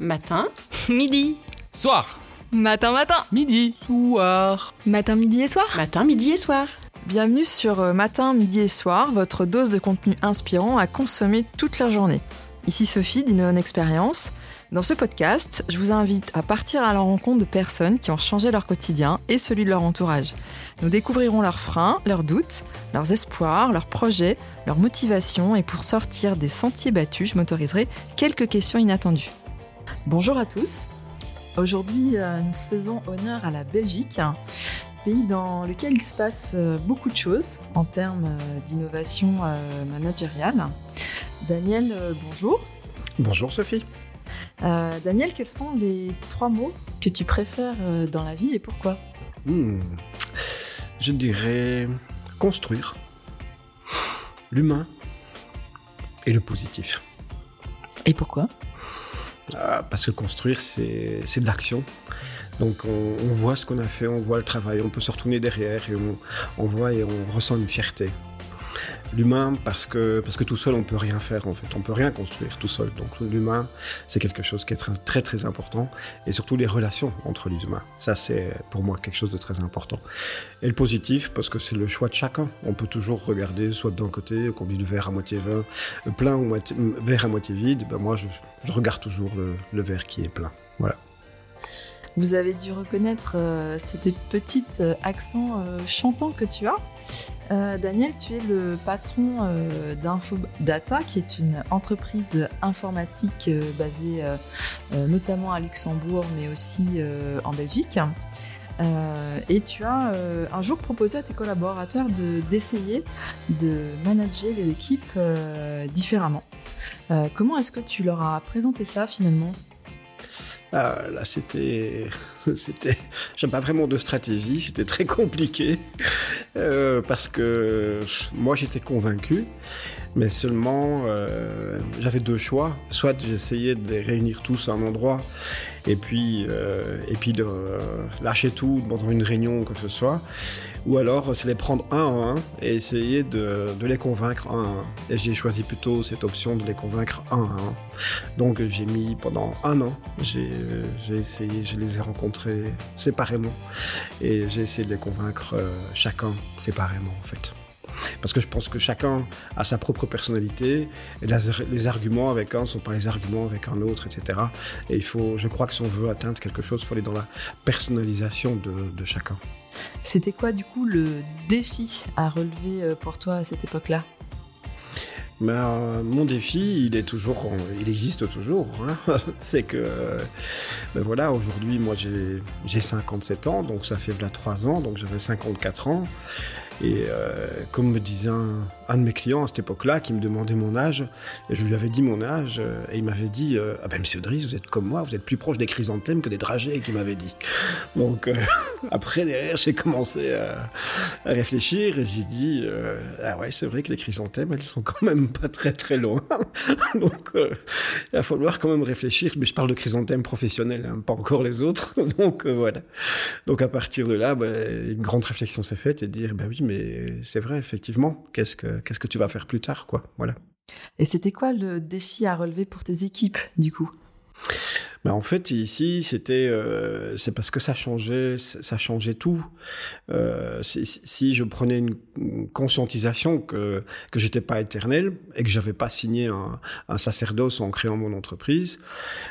Matin. Midi. Soir. Matin, matin. Midi. Soir. Matin, midi et soir. Matin, midi et soir. Bienvenue sur euh, Matin, Midi et Soir, votre dose de contenu inspirant à consommer toute la journée. Ici Sophie d'Innovation Experience. Dans ce podcast, je vous invite à partir à la rencontre de personnes qui ont changé leur quotidien et celui de leur entourage. Nous découvrirons leurs freins, leurs doutes, leurs espoirs, leurs projets, leurs motivations et pour sortir des sentiers battus, je m'autoriserai quelques questions inattendues. Bonjour à tous. Aujourd'hui, euh, nous faisons honneur à la Belgique, pays dans lequel il se passe euh, beaucoup de choses en termes euh, d'innovation managériale. Daniel, bonjour. Bonjour Sophie. Euh, Daniel, quels sont les trois mots que tu préfères dans la vie et pourquoi? Hmm. Je dirais construire, l'humain et le positif. Et pourquoi? Parce que construire, c'est de l'action. Donc on, voit ce qu'on a fait, on voit le travail, on peut se retourner derrière et on, on voit et on ressent une fierté l'humain parce que parce que tout seul on peut rien faire en fait, on peut rien construire tout seul. Donc l'humain c'est quelque chose qui est très, très important et surtout les relations entre les humains. Ça c'est pour moi quelque chose de très important. Et le positif parce que c'est le choix de chacun. On peut toujours regarder soit d'un côté qu'on dit le verre à moitié plein ou moitié, verre à moitié vide. Ben moi je, regarde toujours le, le verre qui est plein. Voilà. Vous avez dû reconnaître euh, ce petit euh, accent euh, chantant que tu as. Daniel, tu es le patron d'Infodata, qui est une entreprise informatique basée notamment à Luxembourg, mais aussi en Belgique. et tu as un jour proposé à tes collaborateurs d'essayer de, manager l'équipe différemment. comment est-ce que tu leur as présenté ça finalement? Ah, là, c'était, c'était, j'aime pas vraiment de stratégie, c'était très compliqué euh, parce que moi j'étais convaincu, mais seulement euh, j'avais deux choix. Soit j'essayais de les réunir tous à un endroit et puis euh, et puis de lâcher tout pendant une réunion ou quoi que ce soit, ou alors c'est les prendre un à un et essayer de, les convaincre un un. Et j'ai choisi plutôt cette option de les convaincre un à un. Donc j'ai mis pendant un an, j'ai essayé, je les ai rencontrés séparément et j'ai essayé de les convaincre euh, chacun séparément en fait. Parce que je pense que chacun a sa propre personnalité, et les arguments avec un sont pas les arguments avec un autre, etc. Et il faut, je crois que si on veut atteindre quelque chose, il faut aller dans la personnalisation de chacun. C'était quoi du coup le défi à relever euh, pour toi à cette époque-là? Ben, mon défi, il est toujours, il existe toujours. Hein. C'est que, ben voilà, aujourd'hui, moi j'ai 57 ans, donc ça fait là 3 ans, donc j'avais 54 ans. Et euh, comme me disait un, de mes clients à cette époque-là, qui me demandait mon âge, je lui avais dit mon âge, euh, et il m'avait dit euh, Ah ben, monsieur Driss, vous êtes comme moi, vous êtes plus proche des chrysanthèmes que des dragées, qu'il m'avait dit. Donc, après, derrière, j'ai commencé à, réfléchir, et j'ai dit Ah ouais, c'est vrai que les chrysanthèmes, elles sont quand même pas très très loin. Donc, il va falloir quand même réfléchir, mais je parle de chrysanthèmes professionnels, hein, pas encore les autres. Donc, voilà. Donc, à partir de là, ben, une grande réflexion s'est faite, et dire Ben oui, mais c'est vrai, effectivement. Qu'est-ce que, qu'est-ce que tu vas faire plus tard, quoi. Voilà. Et c'était quoi le défi à relever pour tes équipes, du coup? Bah, en fait, ici, c'était, euh, c'est parce que ça changeait, ça changeait tout. Euh, si, si, je prenais une conscientisation que que j'étais pas éternel et que j'avais pas signé un, un, sacerdoce en créant mon entreprise,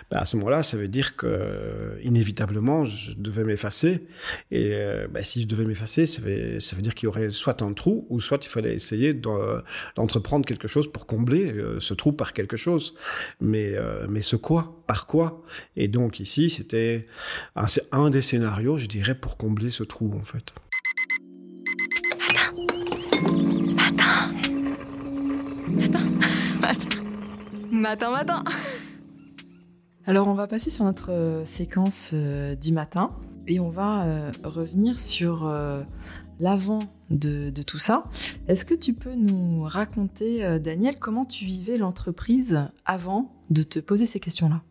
bah, à ce moment-là, ça veut dire que inévitablement, je devais m'effacer. Et euh, bah, si je devais m'effacer, ça veut, ça veut dire qu'il y aurait soit un trou, ou soit il fallait essayer d'entreprendre quelque chose pour combler euh, ce trou par quelque chose. Mais mais ce quoi, par quoi et donc ici, c'était un, des scénarios, je dirais, pour combler ce trou en fait. Matin. Matin. Matin. Matin, matin. Alors on va passer sur notre euh, séquence euh, du matin et on va euh, revenir sur l'avant de, de, tout ça. Est-ce que tu peux nous raconter, Daniel, comment tu vivais l'entreprise avant de te poser ces questions-là?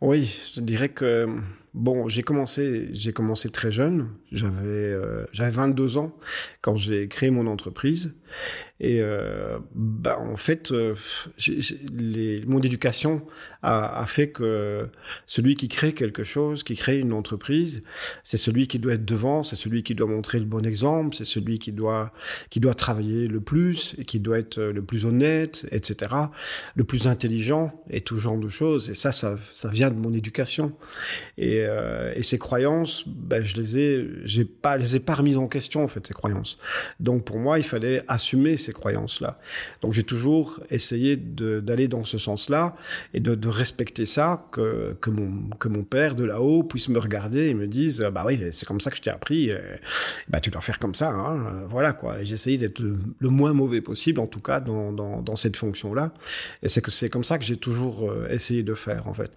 Oui, je dirais que bon, j'ai commencé, j'ai commencé très jeune. J'avais, euh, j'avais 22 ans quand j'ai créé mon entreprise. Et euh, bah, en fait, euh, les, mon éducation a, a, fait que celui qui crée quelque chose, qui crée une entreprise, c'est celui qui doit être devant, c'est celui qui doit montrer le bon exemple, c'est celui qui doit qui doit travailler le plus, et qui doit être le plus honnête, etc., le plus intelligent et tout genre de choses. Et ça, ça, ça vient de mon éducation. Et, euh, et ces croyances, ben, je les ai, j'ai pas, les ai pas remises en question en fait ces croyances. Donc pour moi, il fallait assumer ces croyances-là. Donc j'ai toujours essayé d'aller dans ce sens-là et de, respecter ça, que, que, mon, que mon père de là-haut puisse me regarder et me dise, bah oui, c'est comme ça que je t'ai appris, bah tu dois faire comme ça, hein, voilà quoi. J'ai essayé d'être le, moins mauvais possible, en tout cas dans, dans, dans cette fonction-là. Et c'est que c'est comme ça que j'ai toujours euh, essayé de faire en fait.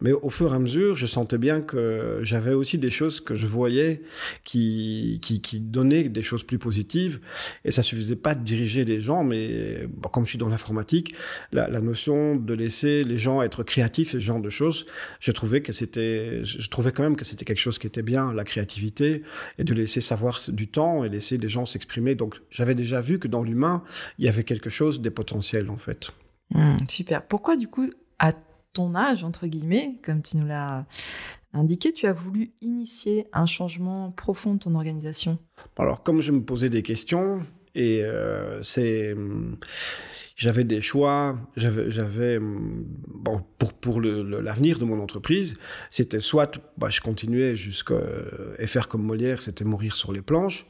Mais au fur et à mesure, je sentais bien que j'avais aussi des choses que je voyais qui, qui, qui donnaient des choses plus positives et ça suffisait pas de diriger les gens, mais bon, comme je suis dans l'informatique, la, la, notion de laisser les gens être créatifs ce genre de choses, je trouvais que c'était, je trouvais quand même que c'était quelque chose qui était bien, la créativité, et de laisser savoir du temps et laisser les gens s'exprimer. Donc j'avais déjà vu que dans l'humain, il y avait quelque chose des potentiels en fait. Mmh, super. Pourquoi du coup, à ton âge, entre guillemets, comme tu nous l'as indiqué, tu as voulu initier un changement profond de ton organisation? Alors, comme je me posais des questions, et euh, c'est j'avais des choix, j'avais, bon pour pour l'avenir de mon entreprise, c'était soit bah, je continuais jusqu'à et faire comme Molière, c'était mourir sur les planches,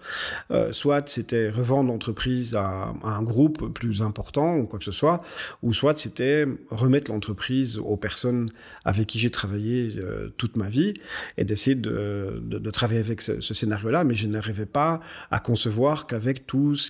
euh, soit c'était revendre l'entreprise à, un groupe plus important ou quoi que ce soit, ou soit c'était remettre l'entreprise aux personnes avec qui j'ai travaillé euh, toute ma vie et d'essayer de, de, travailler avec ce, ce scénario-là, mais je n'arrivais pas à concevoir qu'avec tous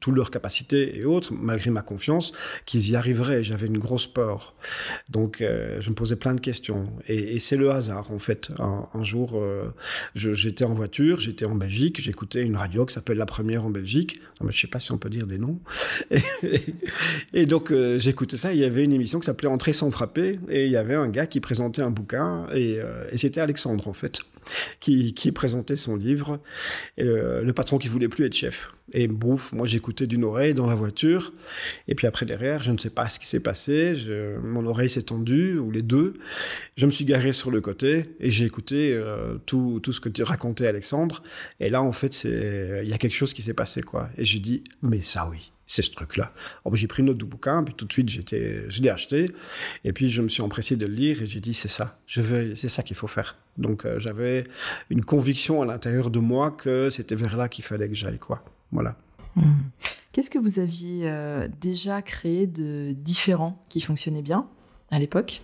toutes leurs capacités et autres, malgré ma confiance, qu'ils y arriveraient. J'avais une grosse peur. Donc, euh, je me posais plein de questions. Et, c'est le hasard, en fait. Un, jour, euh, j'étais en voiture, j'étais en Belgique, j'écoutais une radio qui s'appelle La Première en Belgique. Non, mais je sais pas si on peut dire des noms. Et, donc, euh, j'écoutais ça. Il y avait une émission qui s'appelait Entrer sans frapper. Et il y avait un gars qui présentait un bouquin. Et, c'était Alexandre, en fait qui, présentait son livre, le, patron qui voulait plus être chef. Et bouf, moi d'une oreille dans la voiture, et puis après derrière, je ne sais pas ce qui s'est passé, mon oreille s'est tendue, ou les deux, je me suis garé sur le côté, et j'ai écouté euh, tout, tout ce que tu racontais Alexandre, et là en fait, c'est il y a quelque chose qui s'est passé, quoi. Et j'ai dit, mais ça oui c'est ce truc-là. J'ai pris une autre bouquin, puis tout de suite, je l'ai acheté, et puis je me suis empressé de le lire, et j'ai dit, c'est ça, je c'est ça qu'il faut faire. Donc, euh, j'avais une conviction à l'intérieur de moi que c'était vers là qu'il fallait que j'aille, quoi. Voilà. Mmh. Qu'est-ce que vous aviez euh, déjà créé de différent qui fonctionnait bien à l'époque?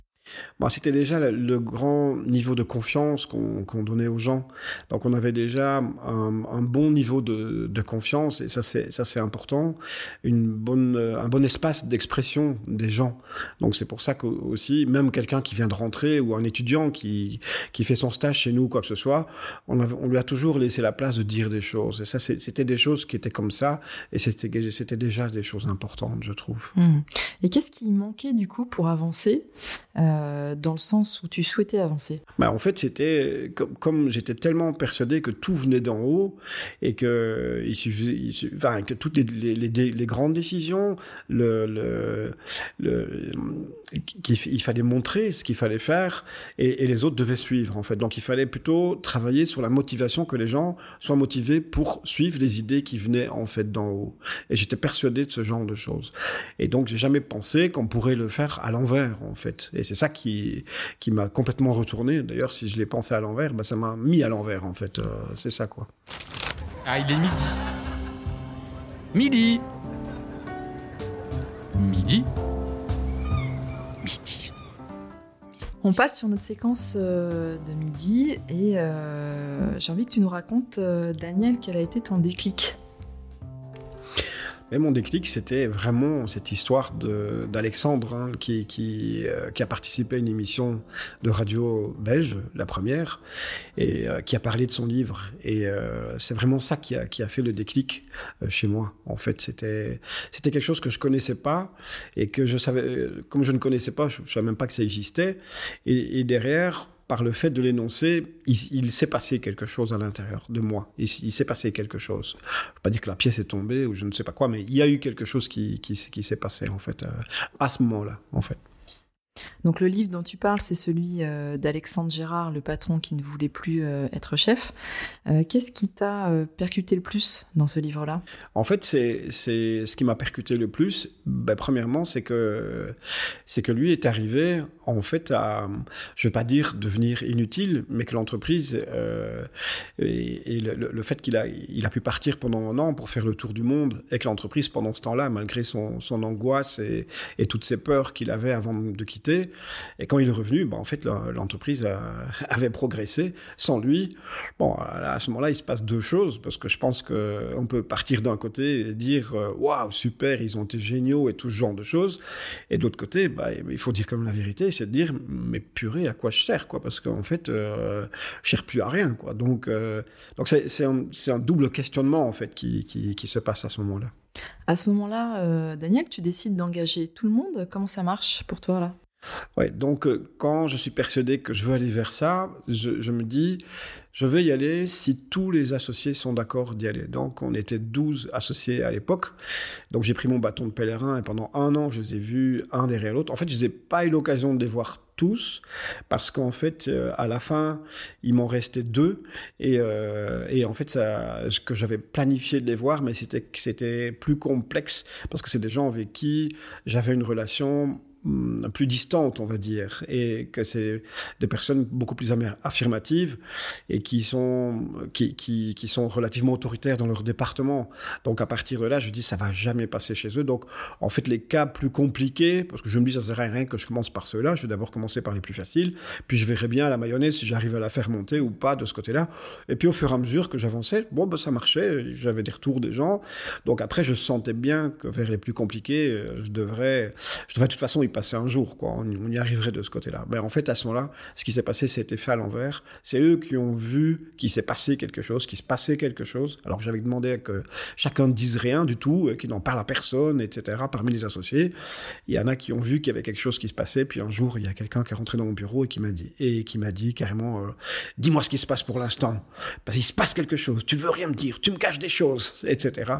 Bon, c'était déjà le, grand niveau de confiance qu'on qu donnait aux gens. Donc on avait déjà un, bon niveau de, confiance et ça c'est important. Une bonne un bon espace d'expression des gens. Donc c'est pour ça que aussi même quelqu'un qui vient de rentrer ou un étudiant qui qui fait son stage chez nous quoi que ce soit, on, on lui a toujours laissé la place de dire des choses. Et ça c'était des choses qui étaient comme ça et c'était déjà des choses importantes je trouve. Mmh. Et qu'est-ce qui manquait du coup pour avancer? Euh, dans le sens où tu souhaitais avancer bah, En fait, c'était comme, j'étais tellement persuadé que tout venait d'en haut et que, toutes les, grandes décisions, le, qu'il fallait montrer ce qu'il fallait faire et, les autres devaient suivre en fait. Donc il fallait plutôt travailler sur la motivation que les gens soient motivés pour suivre les idées qui venaient en fait d'en haut. Et j'étais persuadé de ce genre de choses. Et donc j'ai jamais pensé qu'on pourrait le faire à l'envers en fait. C'est ça qui qui m'a complètement retourné. D'ailleurs si je l'ai pensé à l'envers, bah, ça m'a mis à l'envers en fait. Euh, c'est ça quoi. Ah il est midi. Midi. Midi. Midi. On passe sur notre séquence euh, de midi et euh, j'ai envie que tu nous racontes, Daniel, quel a été ton déclic? Mais mon déclic, c'était vraiment cette histoire d'Alexandre, hein, qui, qui, euh, qui, a participé à une émission de radio belge, la première, et euh, qui a parlé de son livre. Et euh, c'est vraiment ça qui a, qui a fait le déclic chez moi. En fait, c'était quelque chose que je connaissais pas et que je savais, comme je ne connaissais pas, je, je savais même pas que ça existait. Et derrière, par le fait de l'énoncer, il, s'est passé quelque chose à l'intérieur de moi. Il, s'est passé quelque chose. Je ne pas dire que la pièce est tombée ou je ne sais pas quoi, mais il y a eu quelque chose qui, qui, qui s'est passé en fait à ce moment-là, en fait. Donc le livre dont tu parles, c'est celui euh, d'Alexandre Gérard, le patron qui ne voulait plus euh, être chef. Euh, qu'est-ce qui t'a percuté le plus dans ce livre-là? En fait, c'est ce qui m'a percuté le plus. Ben, premièrement, c'est que c'est que lui est arrivé en fait à, je vais pas dire devenir inutile, mais que l'entreprise et, le, fait qu'il a il a pu partir pendant un an pour faire le tour du monde et que l'entreprise pendant ce temps-là, malgré son, son angoisse et, et toutes ses peurs qu'il avait avant de quitter et quand il est revenu, bah, en fait, l'entreprise avait progressé sans lui. Bon, à ce moment-là, il se passe deux choses, parce que je pense qu'on peut partir d'un côté et dire euh, waouh, super, ils ont été géniaux et tout ce genre de choses. Et de l'autre côté, bah, il faut dire comme la vérité, c'est de dire mais purée, à quoi je sers, quoi, parce qu'en fait, euh, je sers plus à rien, quoi. Donc, euh, donc c'est un, un, double questionnement, en fait, qui, qui, qui se passe à ce moment-là. À ce moment-là, Daniel, tu décides d'engager tout le monde. Comment ça marche pour toi là? Ouais, donc euh, quand je suis persuadé que je veux aller vers ça, je, me dis, je vais y aller si tous les associés sont d'accord d'y aller. Donc on était 12 associés à l'époque. Donc j'ai pris mon bâton de pèlerin et pendant un an, je les ai vus un derrière l'autre. En fait, je n'ai pas eu l'occasion de les voir tous parce qu'en fait, euh, à la fin, il m'en restait deux et, euh, en fait, ce que j'avais planifié de les voir, mais c'était plus complexe parce que c'est des gens avec qui j'avais une relation plus distante, on va dire, et que c'est des personnes beaucoup plus affirmatives et qui sont, qui, qui, qui, sont relativement autoritaires dans leur département. Donc à partir de là, je dis ça va jamais passer chez eux. Donc en fait, les cas plus compliqués, parce que je me dis ça sert à rien que je commence par ceux-là, je vais d'abord commencer par les plus faciles, puis je verrai bien la mayonnaise si j'arrive à la faire monter ou pas de ce côté-là. Et puis au fur et à mesure que j'avançais, bon, ben, ça marchait, j'avais des retours des gens. Donc après, je sentais bien que vers les plus compliqués, euh, je devrais, je devrais de toute façon passer un jour, quoi. On, y arriverait de ce côté-là. Ben, en fait, à ce moment-là, ce qui s'est passé, c'était fait à l'envers. C'est eux qui ont vu qu'il s'est passé quelque chose, qu'il se passait quelque chose. Alors j'avais demandé que chacun ne dise rien du tout, qu'il n'en parle à personne, etc. Parmi les associés, il y en a qui ont vu qu'il y avait quelque chose qui se passait. Puis un jour, il y a quelqu'un qui est rentré dans mon bureau et qui m'a dit, et qui m'a dit carrément, euh, dis-moi ce qui se passe pour l'instant, parce qu'il se passe quelque chose. Tu veux rien me dire, tu me caches des choses, etc.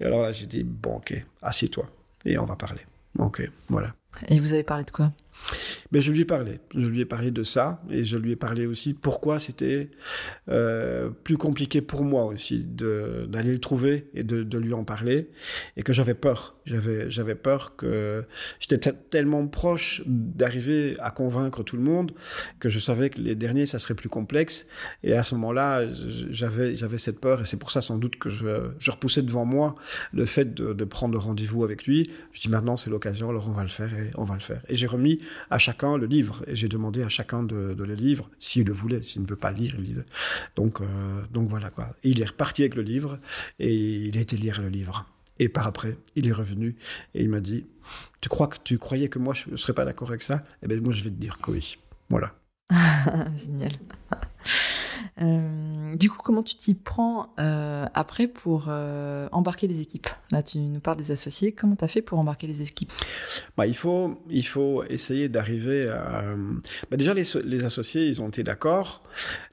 Et alors là, j'ai dit, bon, ok, assieds-toi et on va parler. Ok, voilà. Et vous avez parlé de quoi? Mais je lui ai parlé. Je lui ai parlé de ça et je lui ai parlé aussi pourquoi c'était euh, plus compliqué pour moi aussi d'aller le trouver et de, de, lui en parler et que j'avais peur. J'avais peur que j'étais tellement proche d'arriver à convaincre tout le monde que je savais que les derniers ça serait plus complexe et à ce moment-là j'avais j'avais cette peur et c'est pour ça sans doute que je, je repoussais devant moi le fait de, de prendre rendez-vous avec lui. Je dis maintenant c'est l'occasion alors on va le faire et on va le faire. Et j'ai remis à chacun le livre. Et j'ai demandé à chacun de, le livre, s'il le voulait, s'il ne veut pas lire, il Donc, euh, donc voilà quoi. il est reparti avec le livre et il a été lire le livre. Et par après, il est revenu et il m'a dit Tu crois que tu croyais que moi je ne serais pas d'accord avec ça? Eh bien, moi je vais te dire que oui. Voilà. Génial. Euh, du coup, comment tu t'y prends euh, après pour euh, embarquer les équipes? Là, tu nous parles des associés. Comment tu as fait pour embarquer les équipes? Bah, il, faut, il faut essayer d'arriver à... Bah, déjà, les, associés, ils ont été d'accord.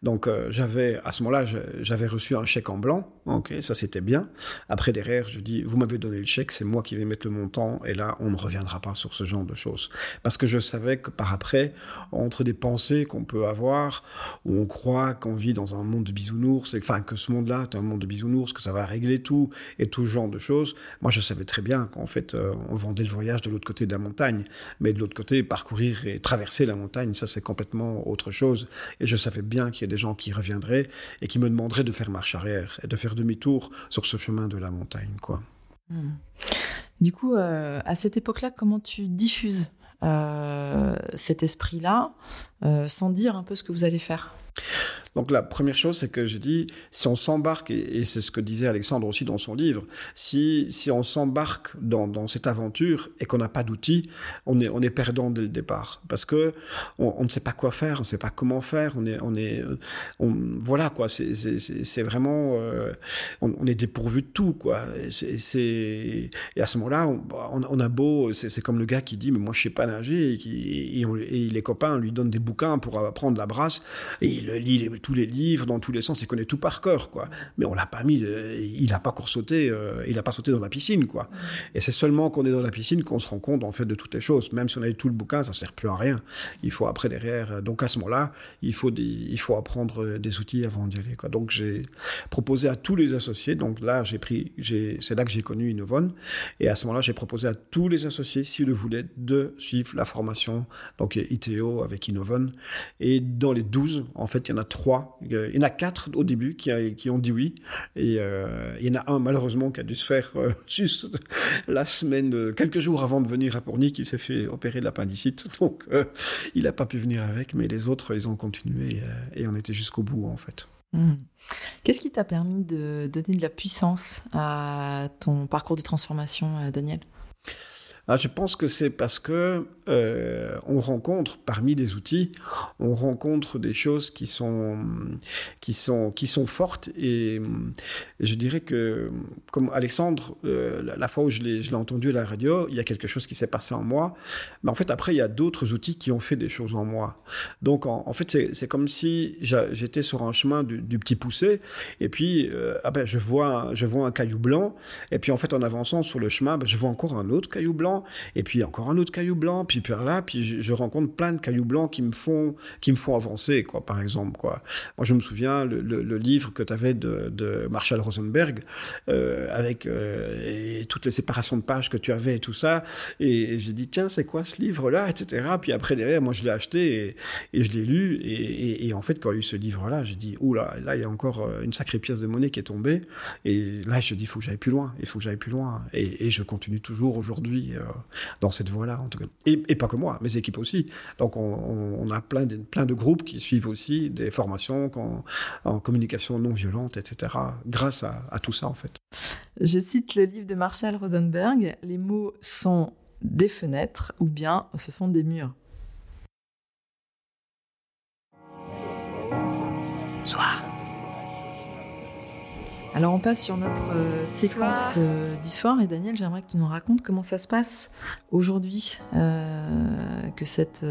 Donc, j'avais à ce moment-là, j'avais reçu un chèque en blanc. Ok, ça c'était bien. Après, derrière, je dis, vous m'avez donné le chèque, c'est moi qui vais mettre le montant. Et là, on ne reviendra pas sur ce genre de choses. Parce que je savais que par après, entre des pensées qu'on peut avoir, où on croit qu'on vit dans un monde de bisounours, enfin que ce monde-là est un monde de bisounours, que ça va régler tout et tout genre de choses. Moi, je savais très bien qu'en fait, euh, on vendait le voyage de l'autre côté de la montagne, mais de l'autre côté, parcourir et traverser la montagne, ça c'est complètement autre chose. Et je savais bien qu'il y a des gens qui reviendraient et qui me demanderaient de faire marche arrière et de faire demi-tour sur ce chemin de la montagne, quoi. Hmm. Du coup, euh, à cette époque-là, comment tu diffuses euh, cet esprit-là sans dire un peu ce que vous allez faire? Donc la première chose, c'est que je dis, si on s'embarque, et, c'est ce que disait Alexandre aussi dans son livre, si, si on s'embarque dans, cette aventure et qu'on n'a pas d'outils, on est, on est perdant dès le départ. Parce que on, ne sait pas quoi faire, on ne sait pas comment faire, on est... On est on, voilà, quoi, c'est vraiment... Euh, on, on, est dépourvu de tout, quoi. Et, et à ce moment-là, on, on, a beau... C'est comme le gars qui dit, mais moi je sais pas nager, et, qui, et, et les copains lui donnent des bouquins pour apprendre la brasse, et il lit tous les livres dans tous les sens, il connaît tout par cœur, quoi. Mais on l'a pas mis, il a pas encore sauté, euh, il a pas sauté dans la piscine, quoi. Et c'est seulement qu'on est dans la piscine qu'on se rend compte en fait de toutes les choses. Même si on a eu tout le bouquin, ça sert plus à rien. Il faut après derrière, euh, donc à ce moment-là, il faut il faut apprendre des outils avant d'y aller, quoi. Donc j'ai proposé à tous les associés. Donc là, j'ai pris, j'ai, c'est là que j'ai connu Innovon. Et à ce moment-là, j'ai proposé à tous les associés, s'ils le voulaient, de suivre la formation, donc ITO avec Innovon. Et dans les 12, en fait, il y en a trois. Il y en a quatre au début qui, ont dit oui. Et euh, il y en a un, malheureusement, qui a dû se faire euh, juste la semaine, euh, quelques jours avant de venir à Pornic, qui s'est fait opérer de l'appendicite. Donc, il n'a pas pu venir avec, mais les autres, ils ont continué et on était jusqu'au bout, en fait. Hmm. Qu'est-ce qui t'a permis de donner de la puissance à ton parcours de transformation, Daniel? Ah, je pense que c'est parce que euh, on rencontre parmi les outils, on rencontre des choses qui sont qui sont qui sont fortes et, je dirais que comme Alexandre, euh, la, fois où je l'ai entendu à la radio, il y a quelque chose qui s'est passé en moi, mais en fait après il y a d'autres outils qui ont fait des choses en moi. Donc en, fait c'est comme si j'étais sur un chemin du, petit poussé et puis euh, ah ben je vois je vois un caillou blanc et puis en fait en avançant sur le chemin ben, je vois encore un autre caillou blanc et puis encore un autre caillou blanc, puis par là, puis je, rencontre plein de cailloux blancs qui me font, qui me font avancer, quoi, par exemple, quoi. Moi, je me souviens le, livre que tu avais de, Marshall Rosenberg, euh, avec euh, toutes les séparations de pages que tu avais et tout ça, et, j'ai dit, tiens, c'est quoi ce livre-là, etc. Puis après, derrière, moi, je l'ai acheté et, je l'ai lu, et, en fait, quand il y a eu ce livre-là, j'ai dit, oula, là, il y a encore euh, une sacrée pièce de monnaie qui est tombée, et là, je dis, il faut que j'aille plus loin, il faut que j'aille plus loin, et, je continue toujours aujourd'hui dans cette voie-là, en tout cas. Et, pas que moi, mes équipes aussi. Donc, on, a plein de, plein de groupes qui suivent aussi des formations en, communication non violente, etc., grâce à, tout ça, en fait. Je cite le livre de Marshall Rosenberg Les mots sont des fenêtres ou bien ce sont des murs. Soir. Alors on passe sur notre euh, séquence euh, du soir et Daniel, j'aimerais que tu nous racontes comment ça se passe aujourd'hui, euh, que cette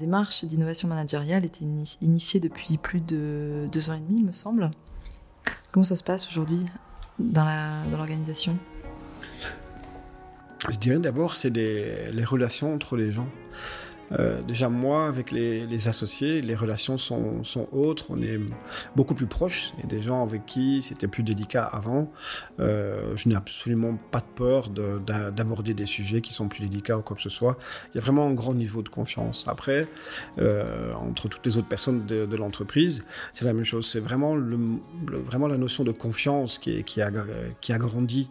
démarche d'innovation managériale était initiée depuis plus de deux ans et demi, il me semble. Comment ça se passe aujourd'hui dans l'organisation? Je dirais d'abord, c'est les relations entre les gens. Euh, déjà moi, avec les, associés, les relations sont, sont, autres, on est beaucoup plus proches. A des gens avec qui c'était plus délicat avant. Euh, je n'ai absolument pas de peur d'aborder des sujets qui sont plus délicats ou quoi que ce soit. Il y a vraiment un grand niveau de confiance. Après, euh, entre toutes les autres personnes de, l'entreprise, c'est la même chose. C'est vraiment, le, vraiment la notion de confiance qui, qui, a, qui a grandi.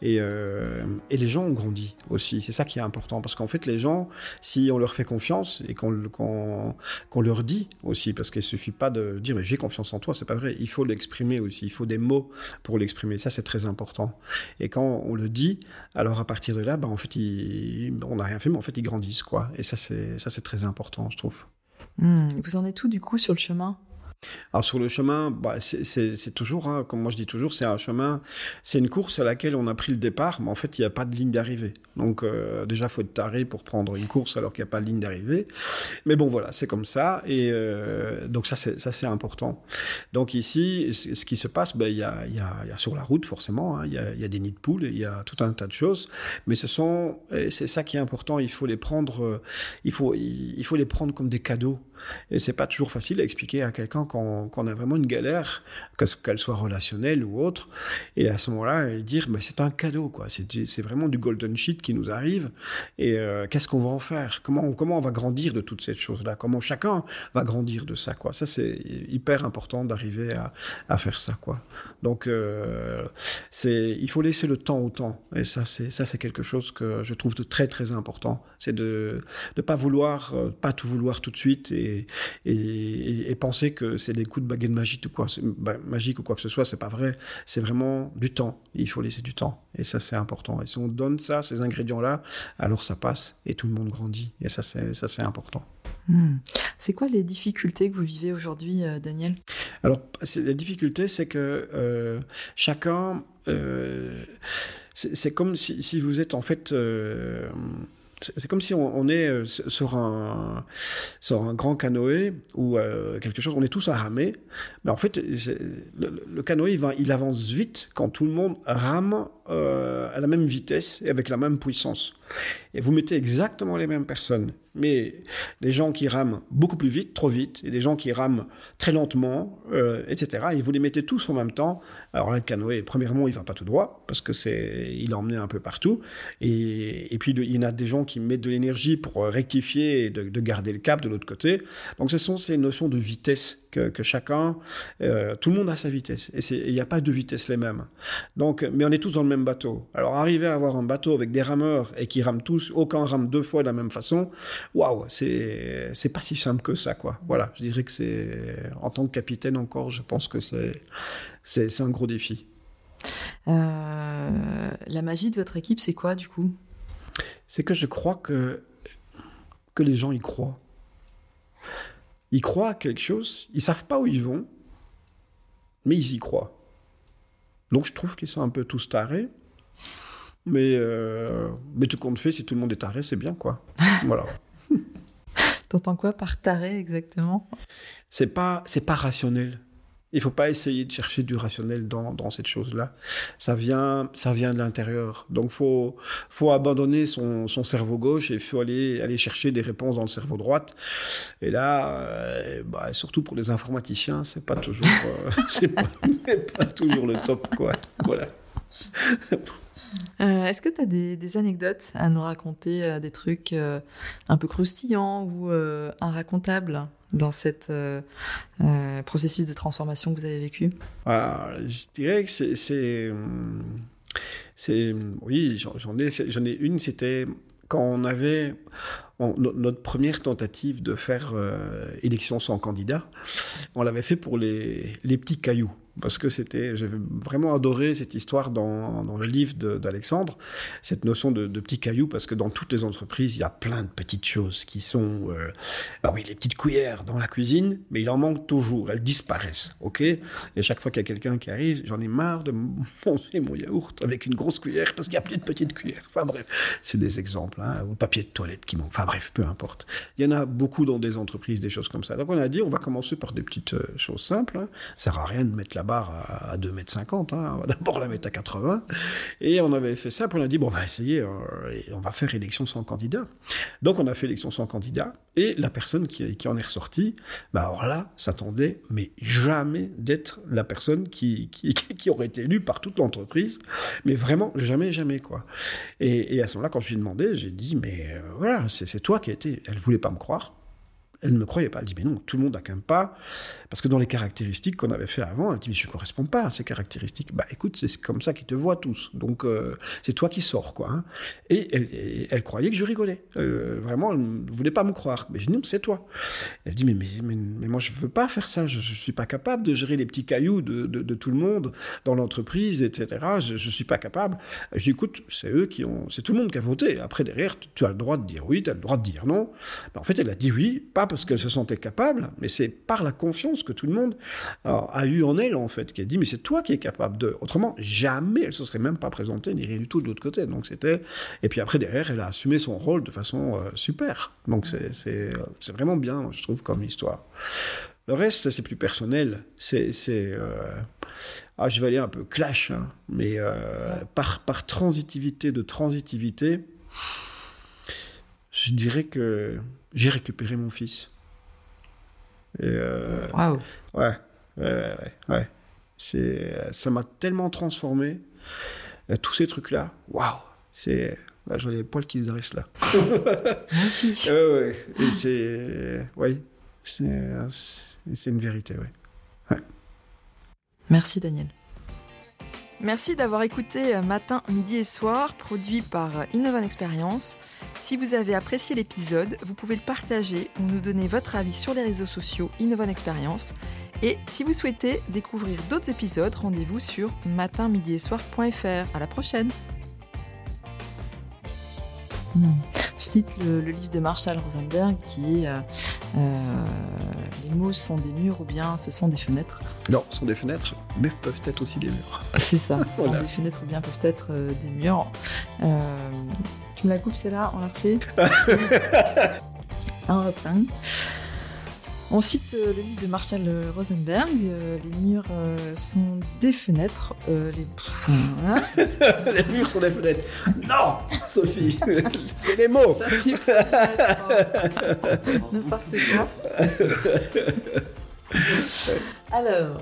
Et, et les gens ont grandi aussi. C'est ça qui est important. Parce qu'en fait, les gens, si on leur fait confiance et qu'on leur dit aussi, parce qu'il suffit pas de dire j'ai confiance en toi, c'est pas vrai. Il faut l'exprimer aussi, il faut des mots pour l'exprimer. Ça, c'est très important. Et quand on le dit, alors à partir de là, bah, en fait, on n'a rien fait, mais en fait, ils grandissent, quoi. Et ça, c'est ça, c'est très important, je trouve. Hmm. Vous en êtes tout du coup sur le chemin? Alors sur le chemin, bah, c'est toujours, hein, comme moi je dis toujours, c'est un chemin, c'est une course à laquelle on a pris le départ, mais en fait il n'y a pas de ligne d'arrivée. Donc euh, déjà faut être taré pour prendre une course alors qu'il n'y a pas de ligne d'arrivée. Mais bon voilà, c'est comme ça et euh, donc ça c'est important. Donc ici, ce qui se passe, ben, il y, a, y, a, y a sur la route forcément, hein, il y, a, des nids de poules, il y a tout un tas de choses, mais ce sont, c'est ça qui est important. Il faut les prendre, euh, il faut les prendre comme des cadeaux. Et c'est pas toujours facile à expliquer à quelqu'un qu'on a vraiment une galère, qu'elle soit relationnelle ou autre. Et à ce moment-là, dire, c'est un cadeau, quoi. C'est vraiment du golden sheet qui nous arrive. Et euh, qu'est-ce qu'on va en faire? Comment, comment on va grandir de toutes ces choses-là? Comment chacun va grandir de ça, quoi? Ça, c'est hyper important d'arriver à, à, faire ça, quoi. Donc, euh, il faut laisser le temps au temps. Et ça, c'est quelque chose que je trouve de très, très important. C'est de ne pas vouloir, euh, pas tout vouloir tout de suite et, et, et penser que c'est des coups de baguette magique ou quoi, bah, magique ou quoi que ce soit, c'est pas vrai. C'est vraiment du temps. Il faut laisser du temps. Et ça, c'est important. Et si on donne ça, ces ingrédients-là, alors ça passe et tout le monde grandit. Et ça, c'est, ça, c'est important. Hmm. C'est quoi les difficultés que vous vivez aujourd'hui, euh, Daniel? Alors, la difficulté, c'est que euh, chacun, euh, c'est comme si, si vous êtes en fait, c'est comme si on, est euh, sur un, sur un grand canoë ou euh, quelque chose, on est tous à ramer, mais en fait, le canoë, il, va, il avance vite quand tout le monde rame euh, à la même vitesse et avec la même puissance. Et vous mettez exactement les mêmes personnes, mais des gens qui rament beaucoup plus vite, trop vite, et des gens qui rament très lentement, euh, etc. Et vous les mettez tous en même temps. Alors un canoë, premièrement, il va pas tout droit parce que c'est, il est emmené un peu partout. Et, et puis il y en a des gens qui mettent de l'énergie pour rectifier et de, de garder le cap de l'autre côté. Donc ce sont ces notions de vitesse que, que chacun, euh, tout le monde a sa vitesse. Et il n'y a pas de vitesse les mêmes. Donc, mais on est tous dans le même bateau. Alors arriver à avoir un bateau avec des rameurs et qui rament tous, aucun rame deux fois de la même façon, waouh, c'est c'est pas si simple que ça, quoi. Voilà, je dirais que c'est en tant que capitaine encore, je pense que c'est c'est c'est un gros défi. Euh, La magie de votre équipe, c'est quoi du coup? C'est que je crois que que les gens y croient. Ils croient à quelque chose, ils savent pas où ils vont, mais ils y croient. Donc je trouve qu'ils sont un peu tous tarés. Mais, euh, mais tout compte fait, si tout le monde est taré, c'est bien, quoi. voilà. T'entends quoi par taré exactement? C'est pas c'est pas rationnel. Il faut pas essayer de chercher du rationnel dans, dans cette chose-là. Ça vient ça vient de l'intérieur. Donc faut faut abandonner son, son cerveau gauche et faut aller aller chercher des réponses dans le cerveau droite. Et là, euh, bah, surtout pour les informaticiens, c'est pas toujours euh, c'est pas, toujours le top quoi. Voilà. Euh, Est-ce que tu as des, anecdotes à nous raconter, des trucs un peu croustillants ou inracontables? Dans cette euh, euh, processus de transformation que vous avez vécu Ah, je dirais que c'est, c'est, oui, j'en ai, j'en ai une, c'était quand on avait notre première tentative de faire euh, élection sans candidat, on l'avait fait pour les, les petits cailloux. Parce que c'était, j'avais vraiment adoré cette histoire dans, le livre d'Alexandre, cette notion de, de petits cailloux, parce que dans toutes les entreprises, il y a plein de petites choses qui sont, euh, bah oui, les petites cuillères dans la cuisine, mais il en manque toujours, elles disparaissent, ok? Et chaque fois qu'il y a quelqu'un qui arrive, j'en ai marre de manger mon yaourt avec une grosse cuillère parce qu'il n'y a plus de petites cuillères. Enfin bref, c'est des exemples, hein, ou papier de toilette qui manque. Enfin bref, peu importe. Il y en a beaucoup dans des entreprises, des choses comme ça. Donc on a dit, on va commencer par des petites euh, choses simples. Hein. Ça sert à rien de mettre la barre à, à 2,50 mètres. Hein. On va d'abord la mettre à 80. Et on avait fait ça, puis on a dit, bon, on va essayer, euh, on va faire élection sans candidat. Donc on a fait élection sans candidat, et la personne qui, en est ressortie, bah alors là, s'attendait, mais jamais d'être la personne qui, aurait été élue par toute l'entreprise, mais vraiment jamais, jamais, quoi. Et, à ce moment-là, quand je lui ai demandé, j'ai dit, mais euh, voilà, c'est toi qui a été... Elle voulait pas me croire. Elle ne me croyait pas. Elle dit, mais non, tout le monde n'a qu'un pas. Parce que dans les caractéristiques qu'on avait fait avant, elle dit, mais je ne correspond pas à ces caractéristiques. Bah écoute, c'est comme ça qu'ils te voient tous. Donc euh, c'est toi qui sors, quoi. hein. Et elle, croyait que je rigolais. Euh, vraiment, elle ne voulait pas me croire. Mais je dis, non, c'est toi. Elle dit, mais, mais, mais, moi, je ne veux pas faire ça. Je ne suis pas capable de gérer les petits cailloux de, tout le monde dans l'entreprise, etc. Je ne suis pas capable. Je dis, écoute, c'est eux qui ont. C'est tout le monde qui a voté. Après, derrière, tu, as le droit de dire oui, tu as le droit de dire non. Mais en fait, elle a dit oui, pas parce qu'elle se sentait capable, mais c'est par la confiance que tout le monde a, a eu en elle, en fait, qui a dit, mais c'est toi qui es capable de. Autrement, jamais elle se serait même pas présentée, ni rien du tout de l'autre côté. Donc c'était. Et puis après, derrière, elle a assumé son rôle de façon euh, super. Donc c'est c'est- c'est vraiment bien, je trouve, comme histoire. Le reste, c'est plus personnel. C'est. c'est, euh, Ah, je vais aller un peu clash, hein, mais euh, par, par transitivité de transitivité, je dirais que j'ai récupéré mon fils. Euh, Waouh Ouais, ouais, ouais, ouais, ouais. C'est, ça m'a tellement transformé. Tous ces trucs-là, waouh, c'est, j'en ai les poils qui se dressent là. Aussi. Ouais, ouais. Et c'est, ouais, c'est, c'est une vérité, ouais. Merci Daniel. Merci d'avoir écouté euh, Matin, Midi et Soir, produit par euh, Innovan Experience. Si vous avez apprécié l'épisode, vous pouvez le partager ou nous donner votre avis sur les réseaux sociaux Innovan Experience. Et si vous souhaitez découvrir d'autres épisodes, rendez-vous sur matinmidieetsoir.fr. À la prochaine. Hmm. Je cite le, livre de Marshall Rosenberg qui est euh, Les mots sont des murs ou bien ce sont des fenêtres. Non, ce sont des fenêtres, mais peuvent être aussi des murs. C'est ça, ce voilà. sont des fenêtres ou bien peuvent être euh, des murs. tu me la coupes, c'est là, on la refait. Un reprend. On cite euh, le livre de Marshall Rosenberg, euh, les murs euh, sont des fenêtres. les... Hein les murs sont des fenêtres. Non, Sophie, c'est les mots. Ça, N'importe quoi. Alors,